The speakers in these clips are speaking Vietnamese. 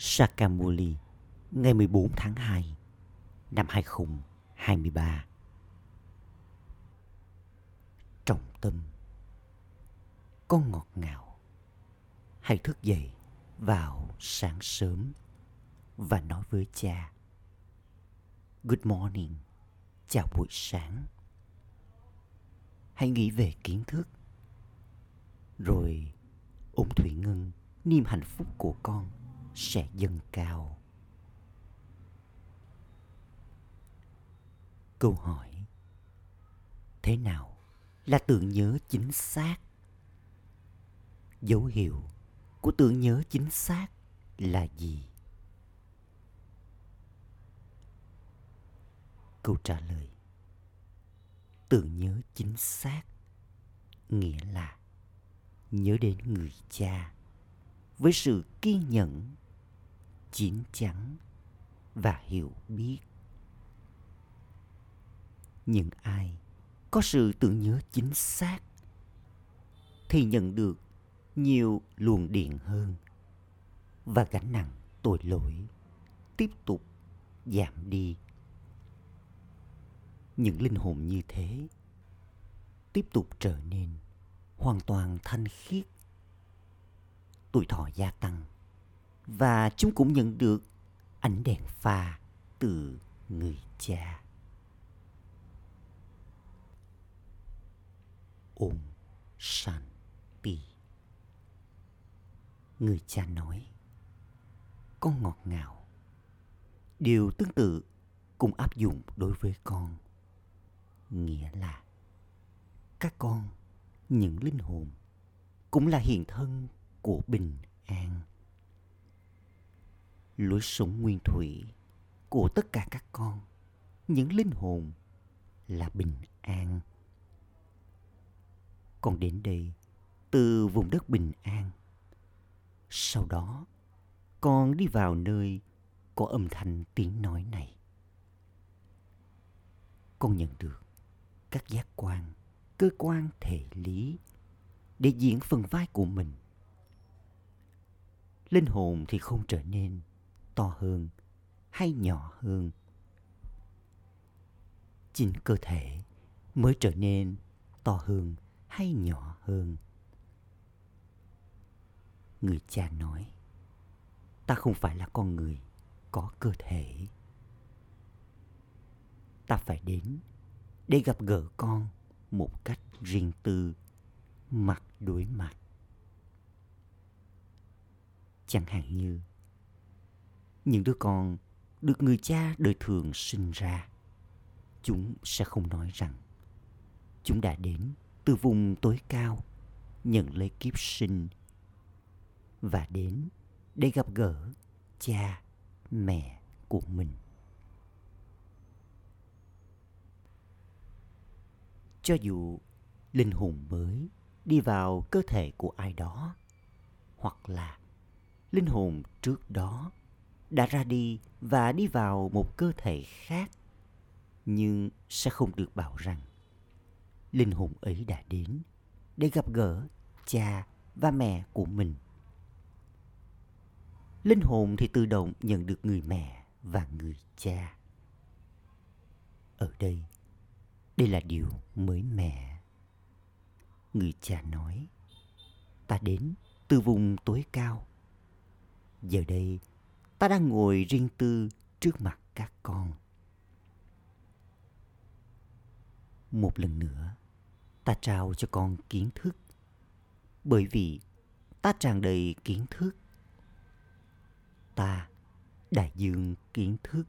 Sakamuli ngày 14 tháng 2 năm 2023. Trọng tâm Con ngọt ngào Hãy thức dậy vào sáng sớm và nói với cha Good morning, chào buổi sáng. Hãy nghĩ về kiến thức rồi ôm thủy ngân niềm hạnh phúc của con sẽ dâng cao. Câu hỏi, thế nào là tưởng nhớ chính xác? Dấu hiệu của tưởng nhớ chính xác là gì? Câu trả lời, tưởng nhớ chính xác nghĩa là nhớ đến người cha với sự kiên nhẫn chín chắn và hiểu biết. Những ai có sự tưởng nhớ chính xác thì nhận được nhiều luồng điện hơn và gánh nặng tội lỗi tiếp tục giảm đi. Những linh hồn như thế tiếp tục trở nên hoàn toàn thanh khiết. Tuổi thọ gia tăng và chúng cũng nhận được ánh đèn pha từ người cha. Om Shanti Người cha nói Con ngọt ngào. Điều tương tự cũng áp dụng đối với con. Nghĩa là Các con, những linh hồn Cũng là hiện thân của bình an lối sống nguyên thủy của tất cả các con. Những linh hồn là bình an. Con đến đây từ vùng đất bình an. Sau đó, con đi vào nơi có âm thanh tiếng nói này. Con nhận được các giác quan, cơ quan thể lý để diễn phần vai của mình. Linh hồn thì không trở nên to hơn hay nhỏ hơn? Chính cơ thể mới trở nên to hơn hay nhỏ hơn? Người cha nói, ta không phải là con người có cơ thể. Ta phải đến để gặp gỡ con một cách riêng tư, mặt đối mặt. Chẳng hạn như những đứa con được người cha đời thường sinh ra, chúng sẽ không nói rằng chúng đã đến từ vùng tối cao, nhận lấy kiếp sinh và đến để gặp gỡ cha, mẹ của mình. Cho dù linh hồn mới đi vào cơ thể của ai đó, hoặc là linh hồn trước đó đã ra đi và đi vào một cơ thể khác, nhưng sẽ không được bảo rằng linh hồn ấy đã đến để gặp gỡ cha và mẹ của mình. Linh hồn thì tự động nhận được người mẹ và người cha. Ở đây đây là điều mới mẻ. Người cha nói, ta đến từ vùng tối cao. Giờ đây ta đang ngồi riêng tư trước mặt các con. Một lần nữa, ta trao cho con kiến thức. Bởi vì ta tràn đầy kiến thức. Ta đại dương kiến thức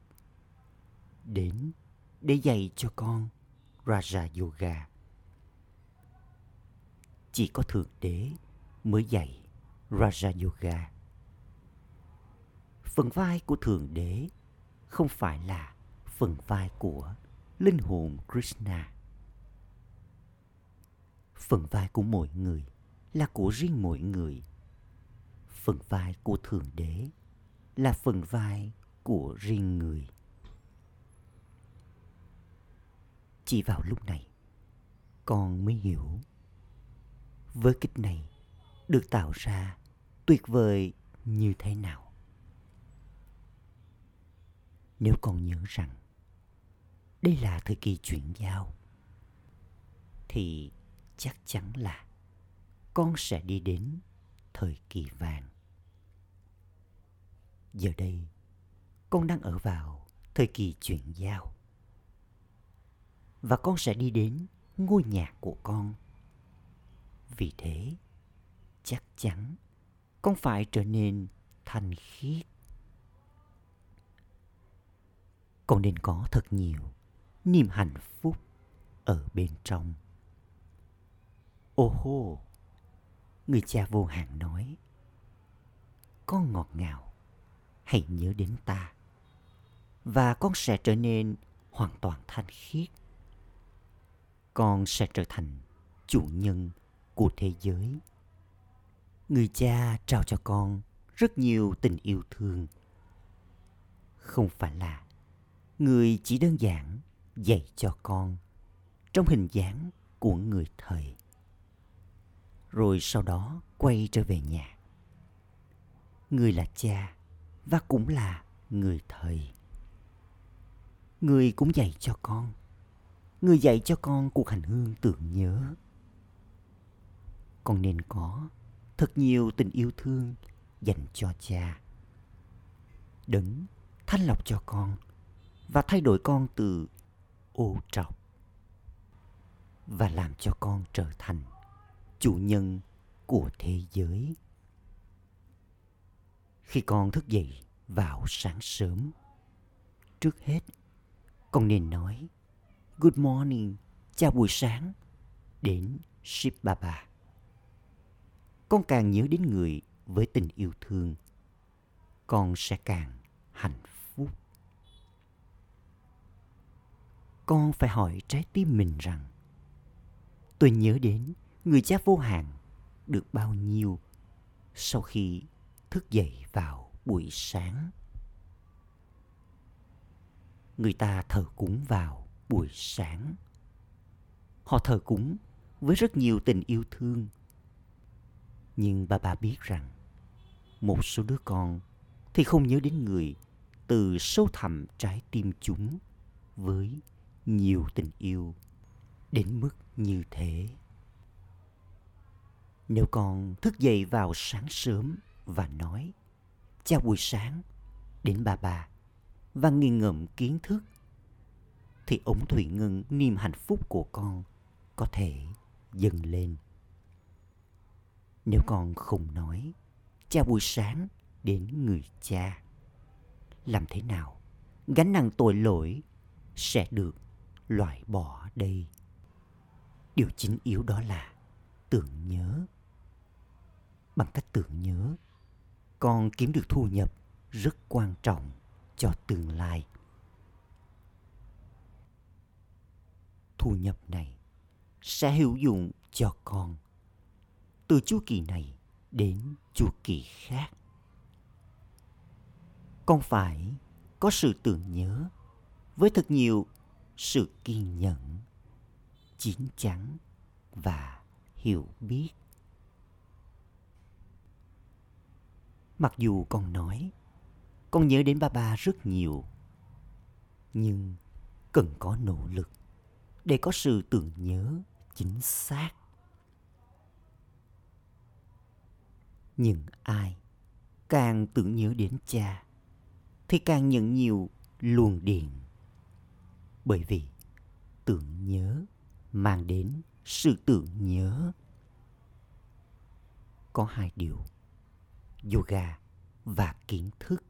đến để dạy cho con raja yoga. Chỉ có thượng đế mới dạy raja yoga phần vai của thượng đế không phải là phần vai của linh hồn krishna. Phần vai của mỗi người là của riêng mỗi người. Phần vai của thượng đế là phần vai của riêng người. Chỉ vào lúc này, con mới hiểu. Với kích này được tạo ra tuyệt vời như thế nào? Nếu con nhớ rằng đây là thời kỳ chuyển giao, thì chắc chắn là con sẽ đi đến thời kỳ vàng. Giờ đây, con đang ở vào thời kỳ chuyển giao và con sẽ đi đến ngôi nhà của con. Vì thế, chắc chắn con phải trở nên thanh khiết con nên có thật nhiều niềm hạnh phúc ở bên trong. Ô hô, người cha vô hạn nói con ngọt ngào, hãy nhớ đến ta, và con sẽ trở nên hoàn toàn thanh khiết. Con sẽ trở thành chủ nhân của thế giới. Người cha trao cho con rất nhiều tình yêu thương. Không phải là người chỉ đơn giản dạy cho con trong hình dáng của người thầy. Rồi sau đó quay trở về nhà. Người là cha và cũng là người thầy. Người cũng dạy cho con. Người dạy cho con cuộc hành hương tưởng nhớ. Con nên có thật nhiều tình yêu thương dành cho cha. Đấng thanh lọc cho con và thay đổi con từ ô trọc và làm cho con trở thành chủ nhân của thế giới. Khi con thức dậy vào sáng sớm, trước hết, con nên nói, good morning, chào buổi sáng, đến ship baba con càng nhớ đến người với tình yêu thương, con sẽ càng hạnh phúc. Con phải hỏi trái tim mình rằng, tôi nhớ đến người cha vô hạn được bao nhiêu sau khi thức dậy vào buổi sáng. Người ta thờ cúng vào buổi sáng. Họ thờ cúng với rất nhiều tình yêu thương. Nhưng bà bà biết rằng một số đứa con thì không nhớ đến người từ sâu thẳm trái tim chúng với nhiều tình yêu đến mức như thế. Nếu con thức dậy vào sáng sớm và nói, chào buổi sáng, đến bà bà và nghiền ngợm kiến thức, thì ống thủy ngân niềm hạnh phúc của con có thể dâng lên. Nếu con không nói, chào buổi sáng đến người cha, làm thế nào gánh nặng tội lỗi sẽ được loại bỏ đây. Điều chính yếu đó là tưởng nhớ. Bằng cách tưởng nhớ, con kiếm được thu nhập rất quan trọng cho tương lai. Thu nhập này sẽ hữu dụng cho con từ chu kỳ này đến chu kỳ khác. Con phải có sự tưởng nhớ với thật nhiều sự kiên nhẫn, chín chắn và hiểu biết. Mặc dù con nói, con nhớ đến ba ba rất nhiều, nhưng cần có nỗ lực để có sự tưởng nhớ chính xác. Nhưng ai càng tưởng nhớ đến cha thì càng nhận nhiều luồng điện bởi vì tưởng nhớ mang đến sự tưởng nhớ. Có hai điều, yoga và kiến thức.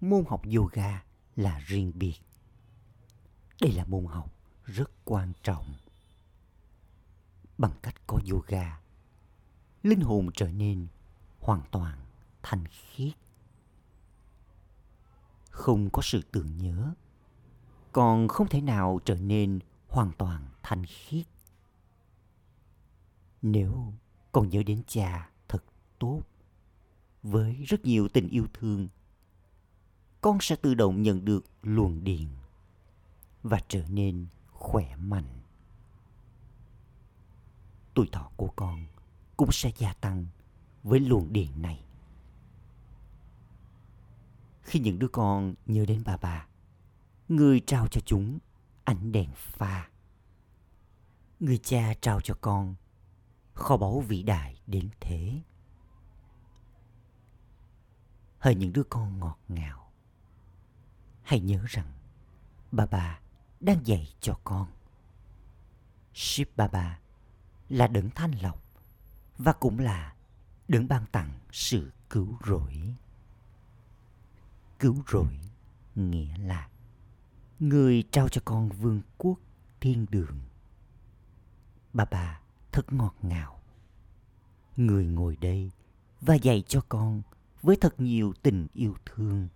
Môn học yoga là riêng biệt. Đây là môn học rất quan trọng. Bằng cách có yoga, linh hồn trở nên hoàn toàn thanh khiết không có sự tưởng nhớ, còn không thể nào trở nên hoàn toàn thanh khiết. Nếu con nhớ đến cha thật tốt, với rất nhiều tình yêu thương, con sẽ tự động nhận được luồng điện và trở nên khỏe mạnh. Tuổi thọ của con cũng sẽ gia tăng với luồng điện này khi những đứa con nhớ đến bà bà, người trao cho chúng ánh đèn pha. Người cha trao cho con kho báu vĩ đại đến thế. Hỡi những đứa con ngọt ngào, hãy nhớ rằng bà bà đang dạy cho con. Ship Baba là đấng thanh lọc và cũng là đấng ban tặng sự cứu rỗi. Cứu rỗi nghĩa là người trao cho con vương quốc thiên đường. Bà bà thật ngọt ngào. Người ngồi đây và dạy cho con với thật nhiều tình yêu thương.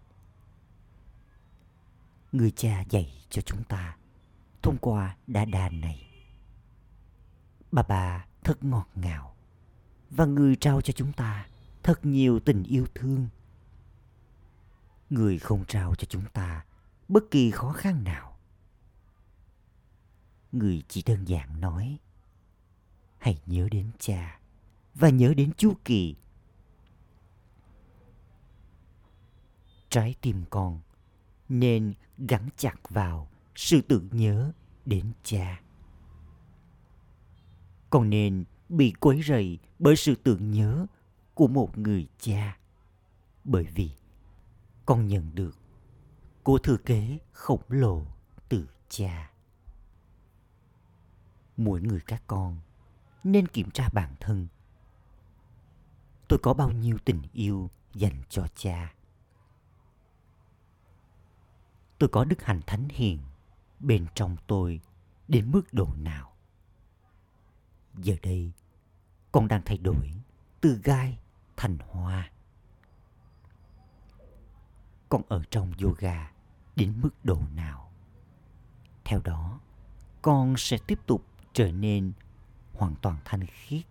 Người cha dạy cho chúng ta thông qua đa đà này. Bà bà thật ngọt ngào và người trao cho chúng ta thật nhiều tình yêu thương. Người không trao cho chúng ta bất kỳ khó khăn nào. Người chỉ đơn giản nói, hãy nhớ đến cha và nhớ đến chu kỳ. Trái tim con nên gắn chặt vào sự tưởng nhớ đến cha. Con nên bị quấy rầy bởi sự tưởng nhớ của một người cha. Bởi vì con nhận được. Của thừa kế khổng lồ từ cha. Mỗi người các con nên kiểm tra bản thân. Tôi có bao nhiêu tình yêu dành cho cha? Tôi có đức hạnh thánh hiền bên trong tôi đến mức độ nào? Giờ đây, con đang thay đổi từ gai thành hoa con ở trong yoga đến mức độ nào. Theo đó, con sẽ tiếp tục trở nên hoàn toàn thanh khiết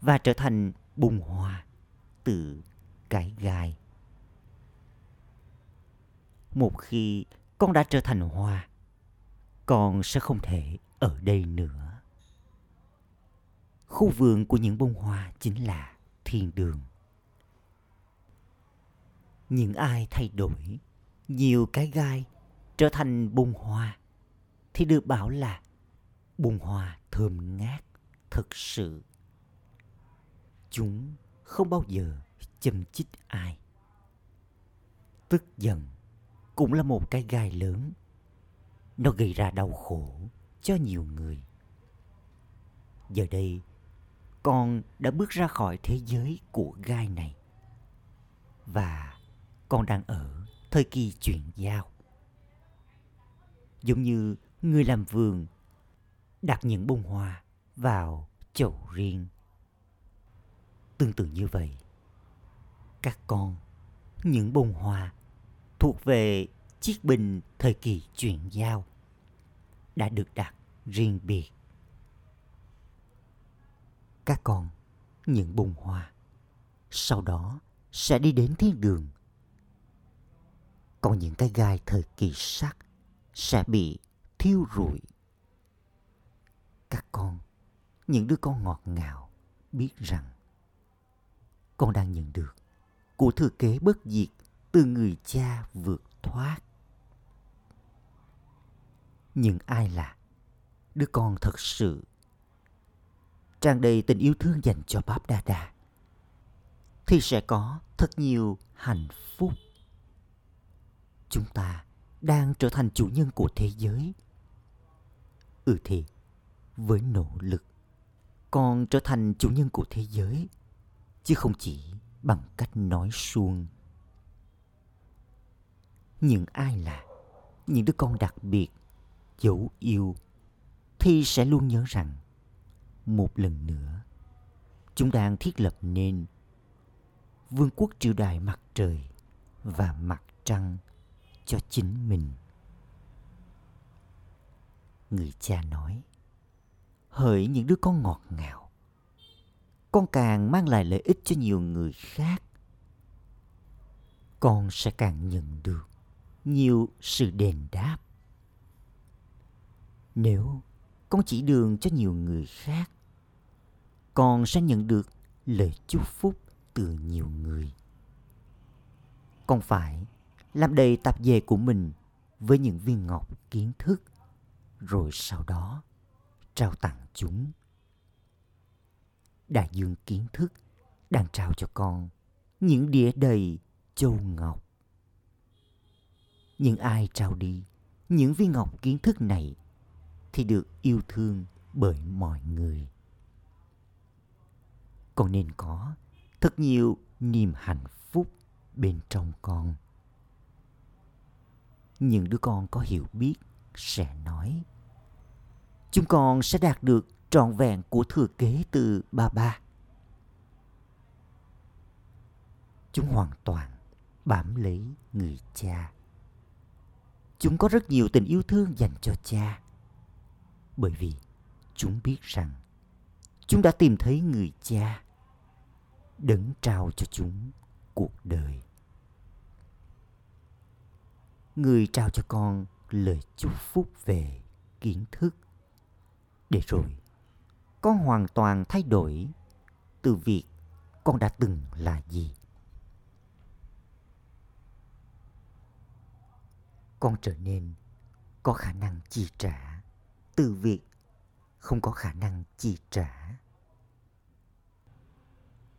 và trở thành bông hoa từ cái gai. Một khi con đã trở thành hoa, con sẽ không thể ở đây nữa. Khu vườn của những bông hoa chính là thiên đường những ai thay đổi, nhiều cái gai trở thành bông hoa, thì được bảo là bông hoa thơm ngát thực sự. Chúng không bao giờ châm chích ai. Tức giận cũng là một cái gai lớn. Nó gây ra đau khổ cho nhiều người. Giờ đây, con đã bước ra khỏi thế giới của gai này. Và con đang ở thời kỳ chuyển giao. Giống như người làm vườn đặt những bông hoa vào chậu riêng. Tương tự như vậy, các con, những bông hoa thuộc về chiếc bình thời kỳ chuyển giao đã được đặt riêng biệt. Các con, những bông hoa sau đó sẽ đi đến thiên đường còn những cái gai thời kỳ sắc sẽ bị thiêu rụi các con, những đứa con ngọt ngào biết rằng con đang nhận được của thừa kế bất diệt từ người cha vượt thoát nhưng ai là đứa con thật sự tràn đầy tình yêu thương dành cho Báp Đa Đa thì sẽ có thật nhiều hạnh phúc. Chúng ta đang trở thành chủ nhân của thế giới. Ừ thì, với nỗ lực, con trở thành chủ nhân của thế giới, chứ không chỉ bằng cách nói suông. Những ai là những đứa con đặc biệt, dấu yêu, thì sẽ luôn nhớ rằng một lần nữa chúng đang thiết lập nên vương quốc triều đại mặt trời và mặt trăng cho chính mình. Người cha nói, hỡi những đứa con ngọt ngào, con càng mang lại lợi ích cho nhiều người khác, con sẽ càng nhận được nhiều sự đền đáp. Nếu con chỉ đường cho nhiều người khác, con sẽ nhận được lời chúc phúc từ nhiều người. Con phải làm đầy tạp dề của mình với những viên ngọc kiến thức, rồi sau đó trao tặng chúng. Đại dương kiến thức đang trao cho con những đĩa đầy châu ngọc. Nhưng ai trao đi những viên ngọc kiến thức này thì được yêu thương bởi mọi người. Con nên có thật nhiều niềm hạnh phúc bên trong con. Những đứa con có hiểu biết sẽ nói chúng con sẽ đạt được trọn vẹn của thừa kế từ ba ba. Chúng hoàn toàn bám lấy người cha. Chúng có rất nhiều tình yêu thương dành cho cha. Bởi vì chúng biết rằng chúng đã tìm thấy người cha, đấng trao cho chúng cuộc đời. Người trao cho con lời chúc phúc về kiến thức. Để rồi, con hoàn toàn thay đổi từ việc con đã từng là gì. Con trở nên có khả năng chi trả từ việc không có khả năng chi trả.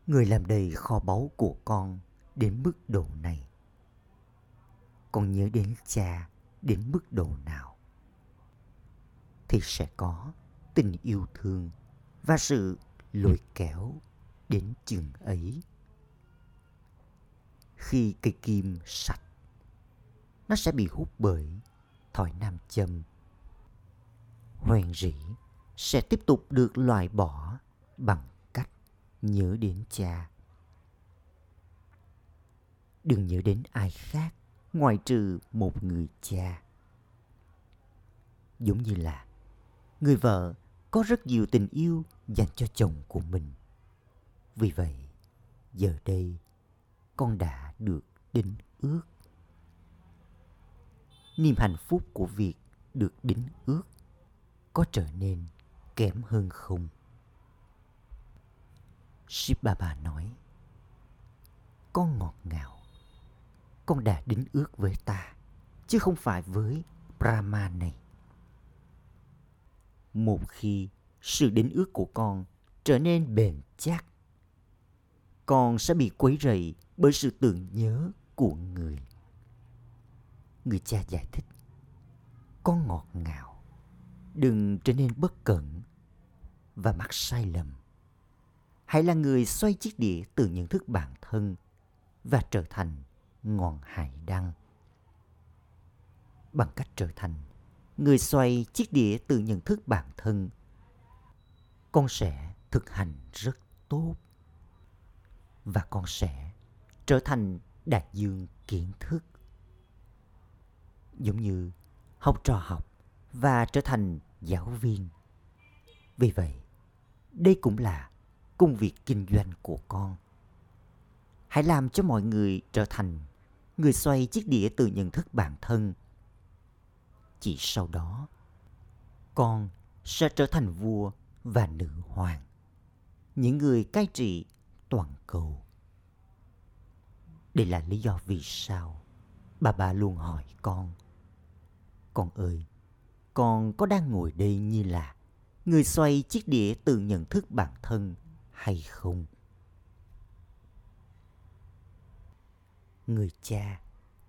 Người làm đầy kho báu của con đến mức độ này. Con nhớ đến cha đến mức độ nào thì sẽ có tình yêu thương và sự lôi kéo đến chừng ấy. Khi cây kim sạch, nó sẽ bị hút bởi thỏi nam châm. Hoen rỉ sẽ tiếp tục được loại bỏ bằng cách nhớ đến cha. Đừng nhớ đến ai khác ngoài trừ một người cha. Giống như là người vợ có rất nhiều tình yêu dành cho chồng của mình. Vì vậy, giờ đây con đã được đính ước. Niềm hạnh phúc của việc được đính ước có trở nên kém hơn không? Ship Baba nói, con ngọt ngào, con đã đính ước với ta, chứ không phải với Brahma này. Một khi sự đính ước của con trở nên bền chắc, con sẽ bị quấy rầy bởi sự tưởng nhớ của người. Người cha giải thích, con ngọt ngào, đừng trở nên bất cẩn và mắc sai lầm. Hãy là người xoay chiếc đĩa từ nhận thức bản thân và trở thành ngọn hải đăng. Bằng cách trở thành người xoay chiếc đĩa từ nhận thức bản thân, con sẽ thực hành rất tốt và con sẽ trở thành đại dương kiến thức. Giống như học trò học và trở thành giáo viên. Vì vậy, đây cũng là công việc kinh doanh của con. Hãy làm cho mọi người trở thành người xoay chiếc đĩa từ nhận thức bản thân. Chỉ sau đó, con sẽ trở thành vua và nữ hoàng, những người cai trị toàn cầu. Đây là lý do vì sao bà bà luôn hỏi con. Con ơi, con có đang ngồi đây như là người xoay chiếc đĩa từ nhận thức bản thân hay không? Người cha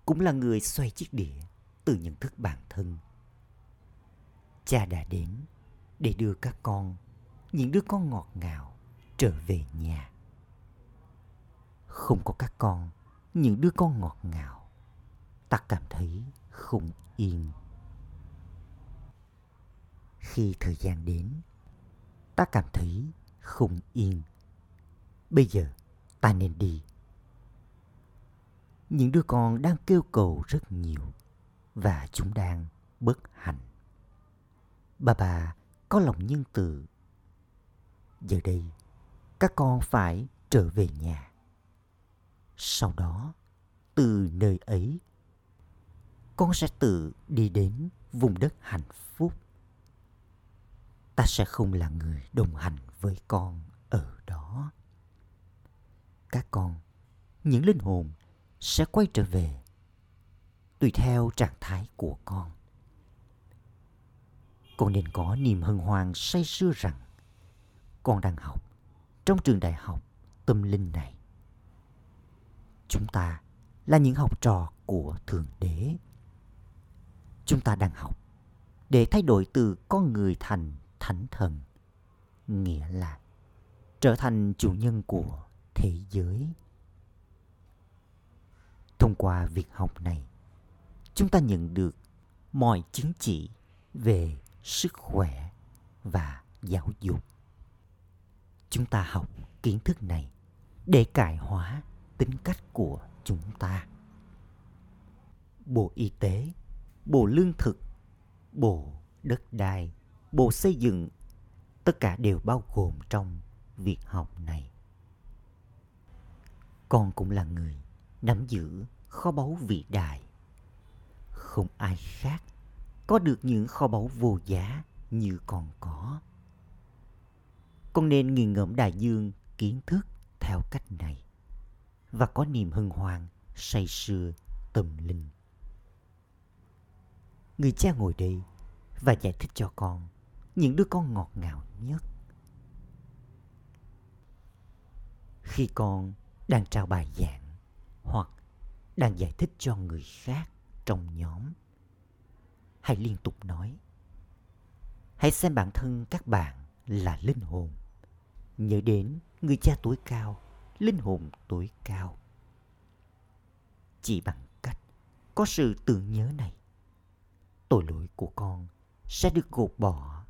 cũng là người xoay chiếc đĩa từ nhận thức bản thân. Cha đã đến để đưa các con, những đứa con ngọt ngào, trở về nhà. Không có các con, những đứa con ngọt ngào, ta cảm thấy không yên. Khi thời gian đến, ta cảm thấy không yên. Bây giờ ta nên đi. Những đứa con đang kêu cầu rất nhiều và chúng đang bất hạnh. Bà bà có lòng nhân từ. Giờ đây, các con phải trở về nhà. Sau đó, từ nơi ấy, con sẽ tự đi đến vùng đất hạnh phúc. Ta sẽ không là người đồng hành với con ở đó. Các con, những linh hồn sẽ quay trở về, tùy theo trạng thái của con. Con nên có niềm hân hoan say sưa rằng con đang học trong trường đại học tâm linh này. Chúng ta là những học trò của thượng đế. Chúng ta đang học để thay đổi từ con người thành thánh thần, nghĩa là trở thành chủ nhân của thế giới thông qua việc học này, chúng ta nhận được mọi chứng chỉ về sức khỏe và giáo dục. Chúng ta học kiến thức này để cải hóa tính cách của chúng ta. Bộ y tế, bộ lương thực, bộ đất đai, bộ xây dựng, tất cả đều bao gồm trong việc học này. Con cũng là người nắm giữ kho báu vĩ đại. Không ai khác có được những kho báu vô giá như còn có. Con nên nghiền ngẫm đại dương kiến thức theo cách này và có niềm hân hoan say sưa tâm linh. Người cha ngồi đây và giải thích cho con những đứa con ngọt ngào nhất. Khi con đang trao bài giảng hoặc đang giải thích cho người khác trong nhóm. Hãy liên tục nói. Hãy xem bản thân các bạn là linh hồn. Nhớ đến người cha tối cao, linh hồn tối cao. Chỉ bằng cách có sự tưởng nhớ này, tội lỗi của con sẽ được gột bỏ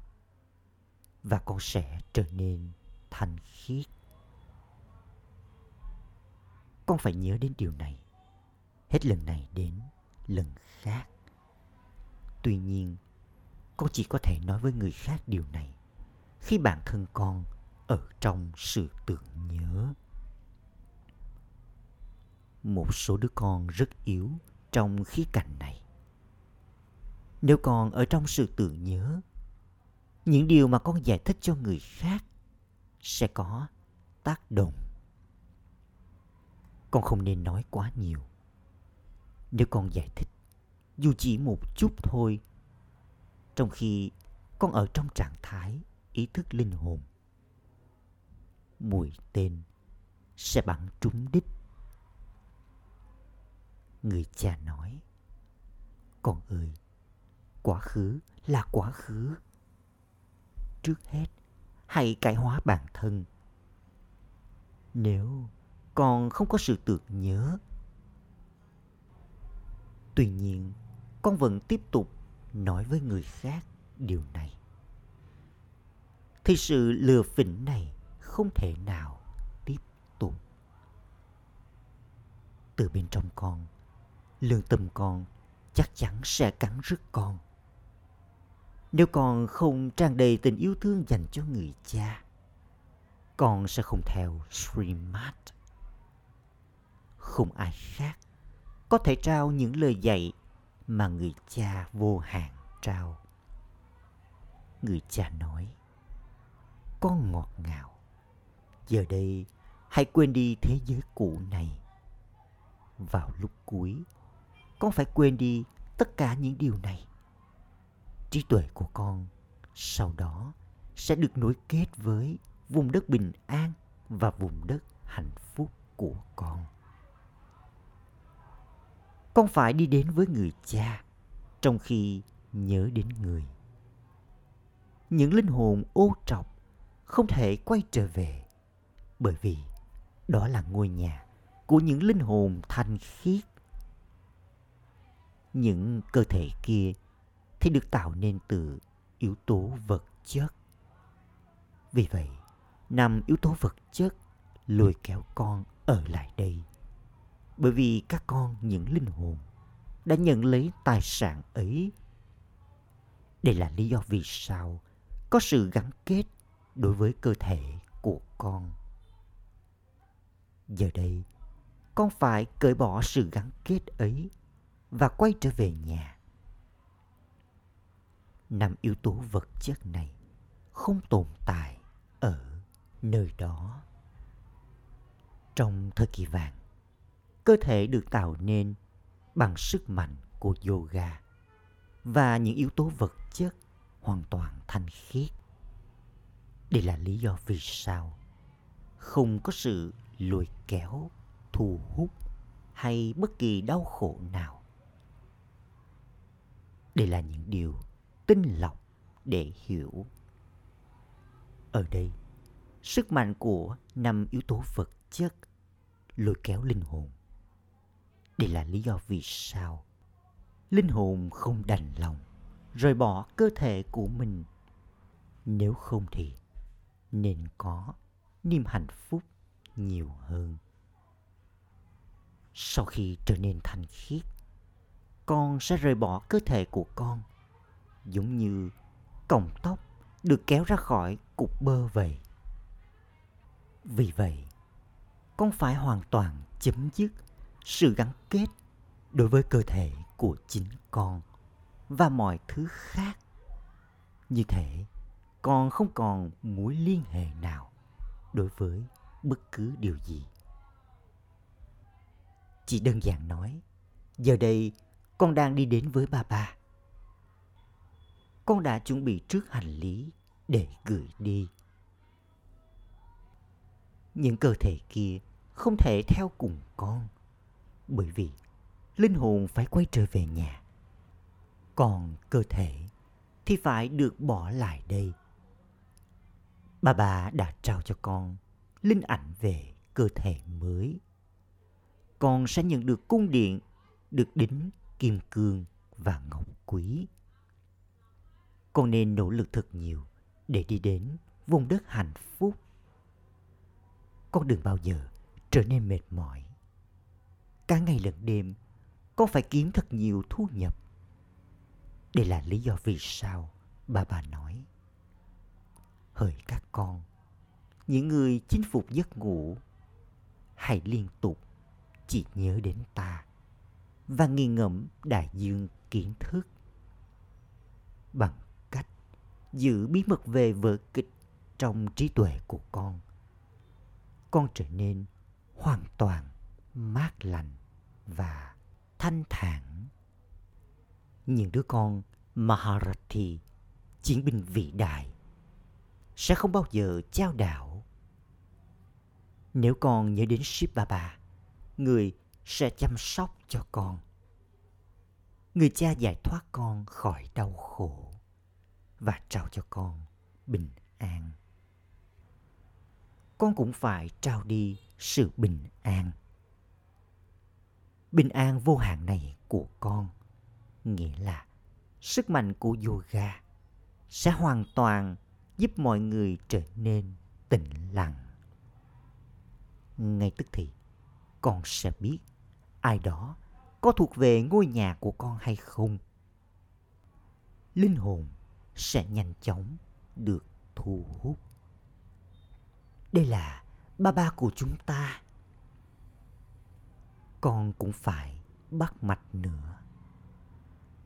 và con sẽ trở nên thanh khiết con phải nhớ đến điều này. Hết lần này đến lần khác. Tuy nhiên, con chỉ có thể nói với người khác điều này khi bản thân con ở trong sự tưởng nhớ. Một số đứa con rất yếu trong khía cạnh này. Nếu con ở trong sự tưởng nhớ, những điều mà con giải thích cho người khác sẽ có tác động con không nên nói quá nhiều. Nếu con giải thích, dù chỉ một chút thôi, trong khi con ở trong trạng thái ý thức linh hồn mũi tên sẽ bắn trúng đích. Người cha nói, con ơi, quá khứ là quá khứ. Trước hết, hãy cải hóa bản thân. Nếu con không có sự tưởng nhớ. Tuy nhiên, con vẫn tiếp tục nói với người khác điều này. Thì sự lừa phỉnh này không thể nào tiếp tục. Từ bên trong con, lương tâm con chắc chắn sẽ cắn rứt con. Nếu con không tràn đầy tình yêu thương dành cho người cha, con sẽ không theo Srimad không ai khác có thể trao những lời dạy mà người cha vô hạn trao. Người cha nói con ngọt ngào. Giờ đây, hãy quên đi thế giới cũ này. Vào lúc cuối, con phải quên đi tất cả những điều này. Trí tuệ của con sau đó sẽ được nối kết với vùng đất bình an và vùng đất hạnh phúc của con con phải đi đến với người cha, trong khi nhớ đến người. Những linh hồn ô trọc không thể quay trở về, bởi vì đó là ngôi nhà của những linh hồn thanh khiết. Những cơ thể kia thì được tạo nên từ yếu tố vật chất. Vì vậy, năm yếu tố vật chất lôi kéo con ở lại đây bởi vì các con, những linh hồn, đã nhận lấy tài sản ấy. Đây là lý do vì sao có sự gắn kết đối với cơ thể của con. Giờ đây, con phải cởi bỏ sự gắn kết ấy và quay trở về nhà. Năm yếu tố vật chất này không tồn tại ở nơi đó. Trong thời kỳ vàng cơ thể được tạo nên bằng sức mạnh của yoga và những yếu tố vật chất hoàn toàn thanh khiết. Đây là lý do vì sao không có sự lôi kéo, thu hút hay bất kỳ đau khổ nào. Đây là những điều tinh lọc để hiểu. Ở đây, sức mạnh của năm yếu tố vật chất lôi kéo linh hồn. Đây là lý do vì sao linh hồn không đành lòng rời bỏ cơ thể của mình. Nếu không thì nên có niềm hạnh phúc nhiều hơn. Sau khi trở nên thanh khiết, con sẽ rời bỏ cơ thể của con giống như cọng tóc được kéo ra khỏi cục bơ vậy. Vì vậy, con phải hoàn toàn chấm dứt sự gắn kết đối với cơ thể của chính con và mọi thứ khác. Như thể con không còn mối liên hệ nào đối với bất cứ điều gì. Chỉ đơn giản nói, giờ đây con đang đi đến với ba ba. Con đã chuẩn bị trước hành lý để gửi đi. Những cơ thể kia không thể theo cùng con bởi vì linh hồn phải quay trở về nhà. Còn cơ thể thì phải được bỏ lại đây. Bà bà đã trao cho con linh ảnh về cơ thể mới. Con sẽ nhận được cung điện, được đính kim cương và ngọc quý. Con nên nỗ lực thật nhiều để đi đến vùng đất hạnh phúc. Con đừng bao giờ trở nên mệt mỏi cả ngày lẫn đêm, con phải kiếm thật nhiều thu nhập. Đây là lý do vì sao bà bà nói, hỡi các con, những người chinh phục giấc ngủ, hãy liên tục chỉ nhớ đến ta và nghi ngẫm đại dương kiến thức. Bằng cách giữ bí mật về vở kịch trong trí tuệ của con con trở nên hoàn toàn mát lành và thanh thản. Những đứa con Maharathi, chiến binh vĩ đại, sẽ không bao giờ trao đảo. Nếu con nhớ đến Shiv Baba, người sẽ chăm sóc cho con. Người cha giải thoát con khỏi đau khổ và trao cho con bình an. Con cũng phải trao đi sự bình an bình an vô hạn này của con. Nghĩa là sức mạnh của yoga sẽ hoàn toàn giúp mọi người trở nên tĩnh lặng. Ngay tức thì, con sẽ biết ai đó có thuộc về ngôi nhà của con hay không. Linh hồn sẽ nhanh chóng được thu hút. Đây là ba ba của chúng ta con cũng phải bắt mạch nữa.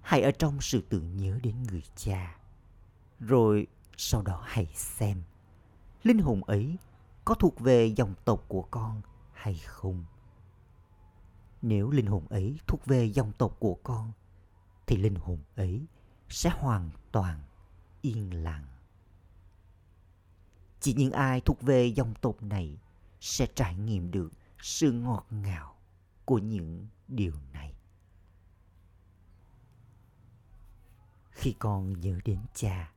Hãy ở trong sự tưởng nhớ đến người cha. Rồi sau đó hãy xem linh hồn ấy có thuộc về dòng tộc của con hay không. Nếu linh hồn ấy thuộc về dòng tộc của con, thì linh hồn ấy sẽ hoàn toàn yên lặng. Chỉ những ai thuộc về dòng tộc này sẽ trải nghiệm được sự ngọt ngào của những điều này. Khi con nhớ đến cha,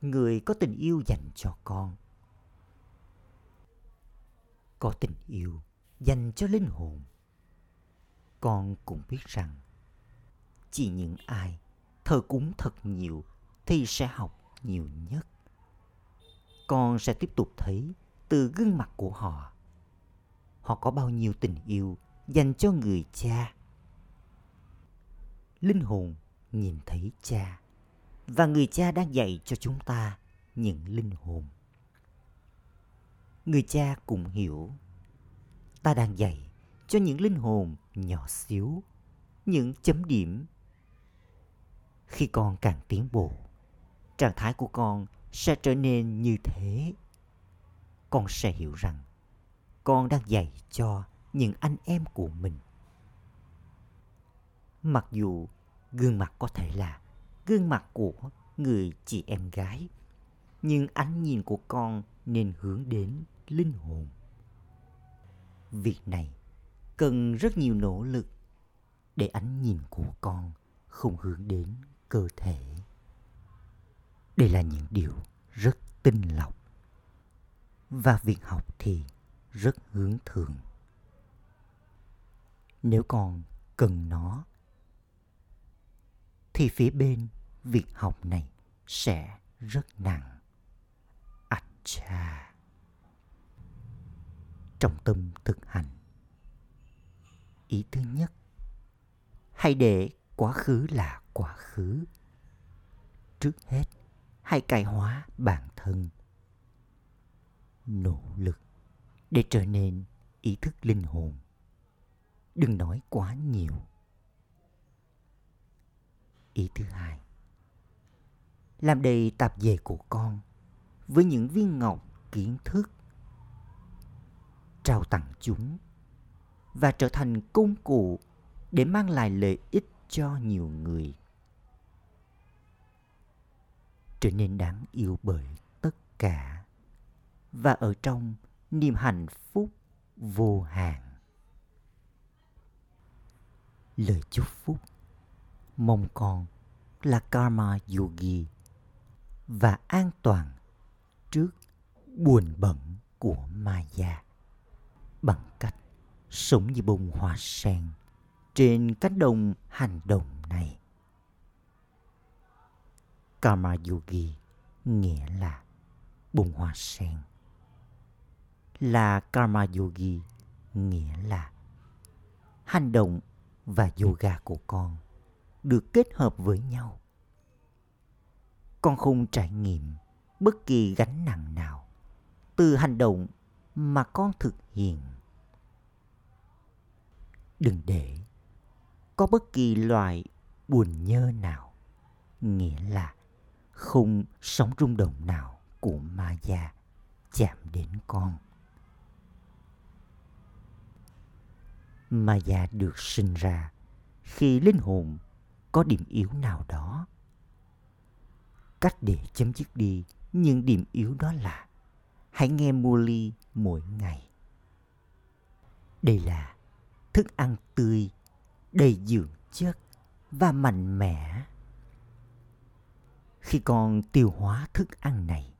người có tình yêu dành cho con, có tình yêu dành cho linh hồn, con cũng biết rằng chỉ những ai thờ cúng thật nhiều thì sẽ học nhiều nhất. Con sẽ tiếp tục thấy từ gương mặt của họ. Họ có bao nhiêu tình yêu dành cho người cha. Linh hồn nhìn thấy cha và người cha đang dạy cho chúng ta những linh hồn. Người cha cũng hiểu ta đang dạy cho những linh hồn nhỏ xíu, những chấm điểm. Khi con càng tiến bộ, trạng thái của con sẽ trở nên như thế. Con sẽ hiểu rằng con đang dạy cho những anh em của mình. Mặc dù Gương mặt có thể là gương mặt của người chị em gái, nhưng ánh nhìn của con nên hướng đến linh hồn. Việc này cần rất nhiều nỗ lực để ánh nhìn của con không hướng đến cơ thể. Đây là những điều rất tinh lọc. Và việc học thì rất hướng thường. Nếu còn cần nó, thì phía bên việc học này sẽ rất nặng. ạch cha! Trong tâm thực hành, ý thứ nhất, hãy để quá khứ là quá khứ. Trước hết, hãy cải hóa bản thân. Nỗ lực để trở nên ý thức linh hồn. Đừng nói quá nhiều. Ý thứ hai, làm đầy tạp dề của con với những viên ngọc kiến thức. Trao tặng chúng và trở thành công cụ để mang lại lợi ích cho nhiều người. Trở nên đáng yêu bởi tất cả và ở trong niềm hạnh phúc vô hạn lời chúc phúc mong con là karma yogi và an toàn trước buồn bận của ma già bằng cách sống như bông hoa sen trên cánh đồng hành động này. Karma Yogi nghĩa là bông hoa sen. Là Karma Yogi nghĩa là hành động và yoga của con được kết hợp với nhau. Con không trải nghiệm bất kỳ gánh nặng nào từ hành động mà con thực hiện. Đừng để có bất kỳ loại buồn nhơ nào, nghĩa là không sóng rung động nào của ma gia chạm đến con mà già được sinh ra khi linh hồn có điểm yếu nào đó cách để chấm dứt đi những điểm yếu đó là hãy nghe Muli mỗi ngày đây là thức ăn tươi đầy dưỡng chất và mạnh mẽ. Khi con tiêu hóa thức ăn này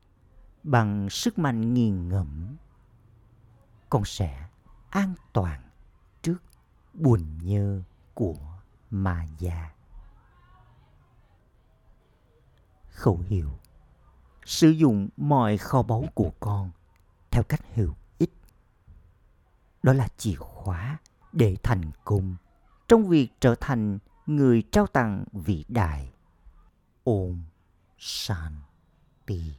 bằng sức mạnh nghiền ngẫm, con sẽ an toàn buồn nhơ của mà già. Khẩu hiệu, Sử dụng mọi kho báu của con theo cách hữu ích. Đó là chìa khóa để thành công trong việc trở thành người trao tặng vĩ đại. Om Shanti.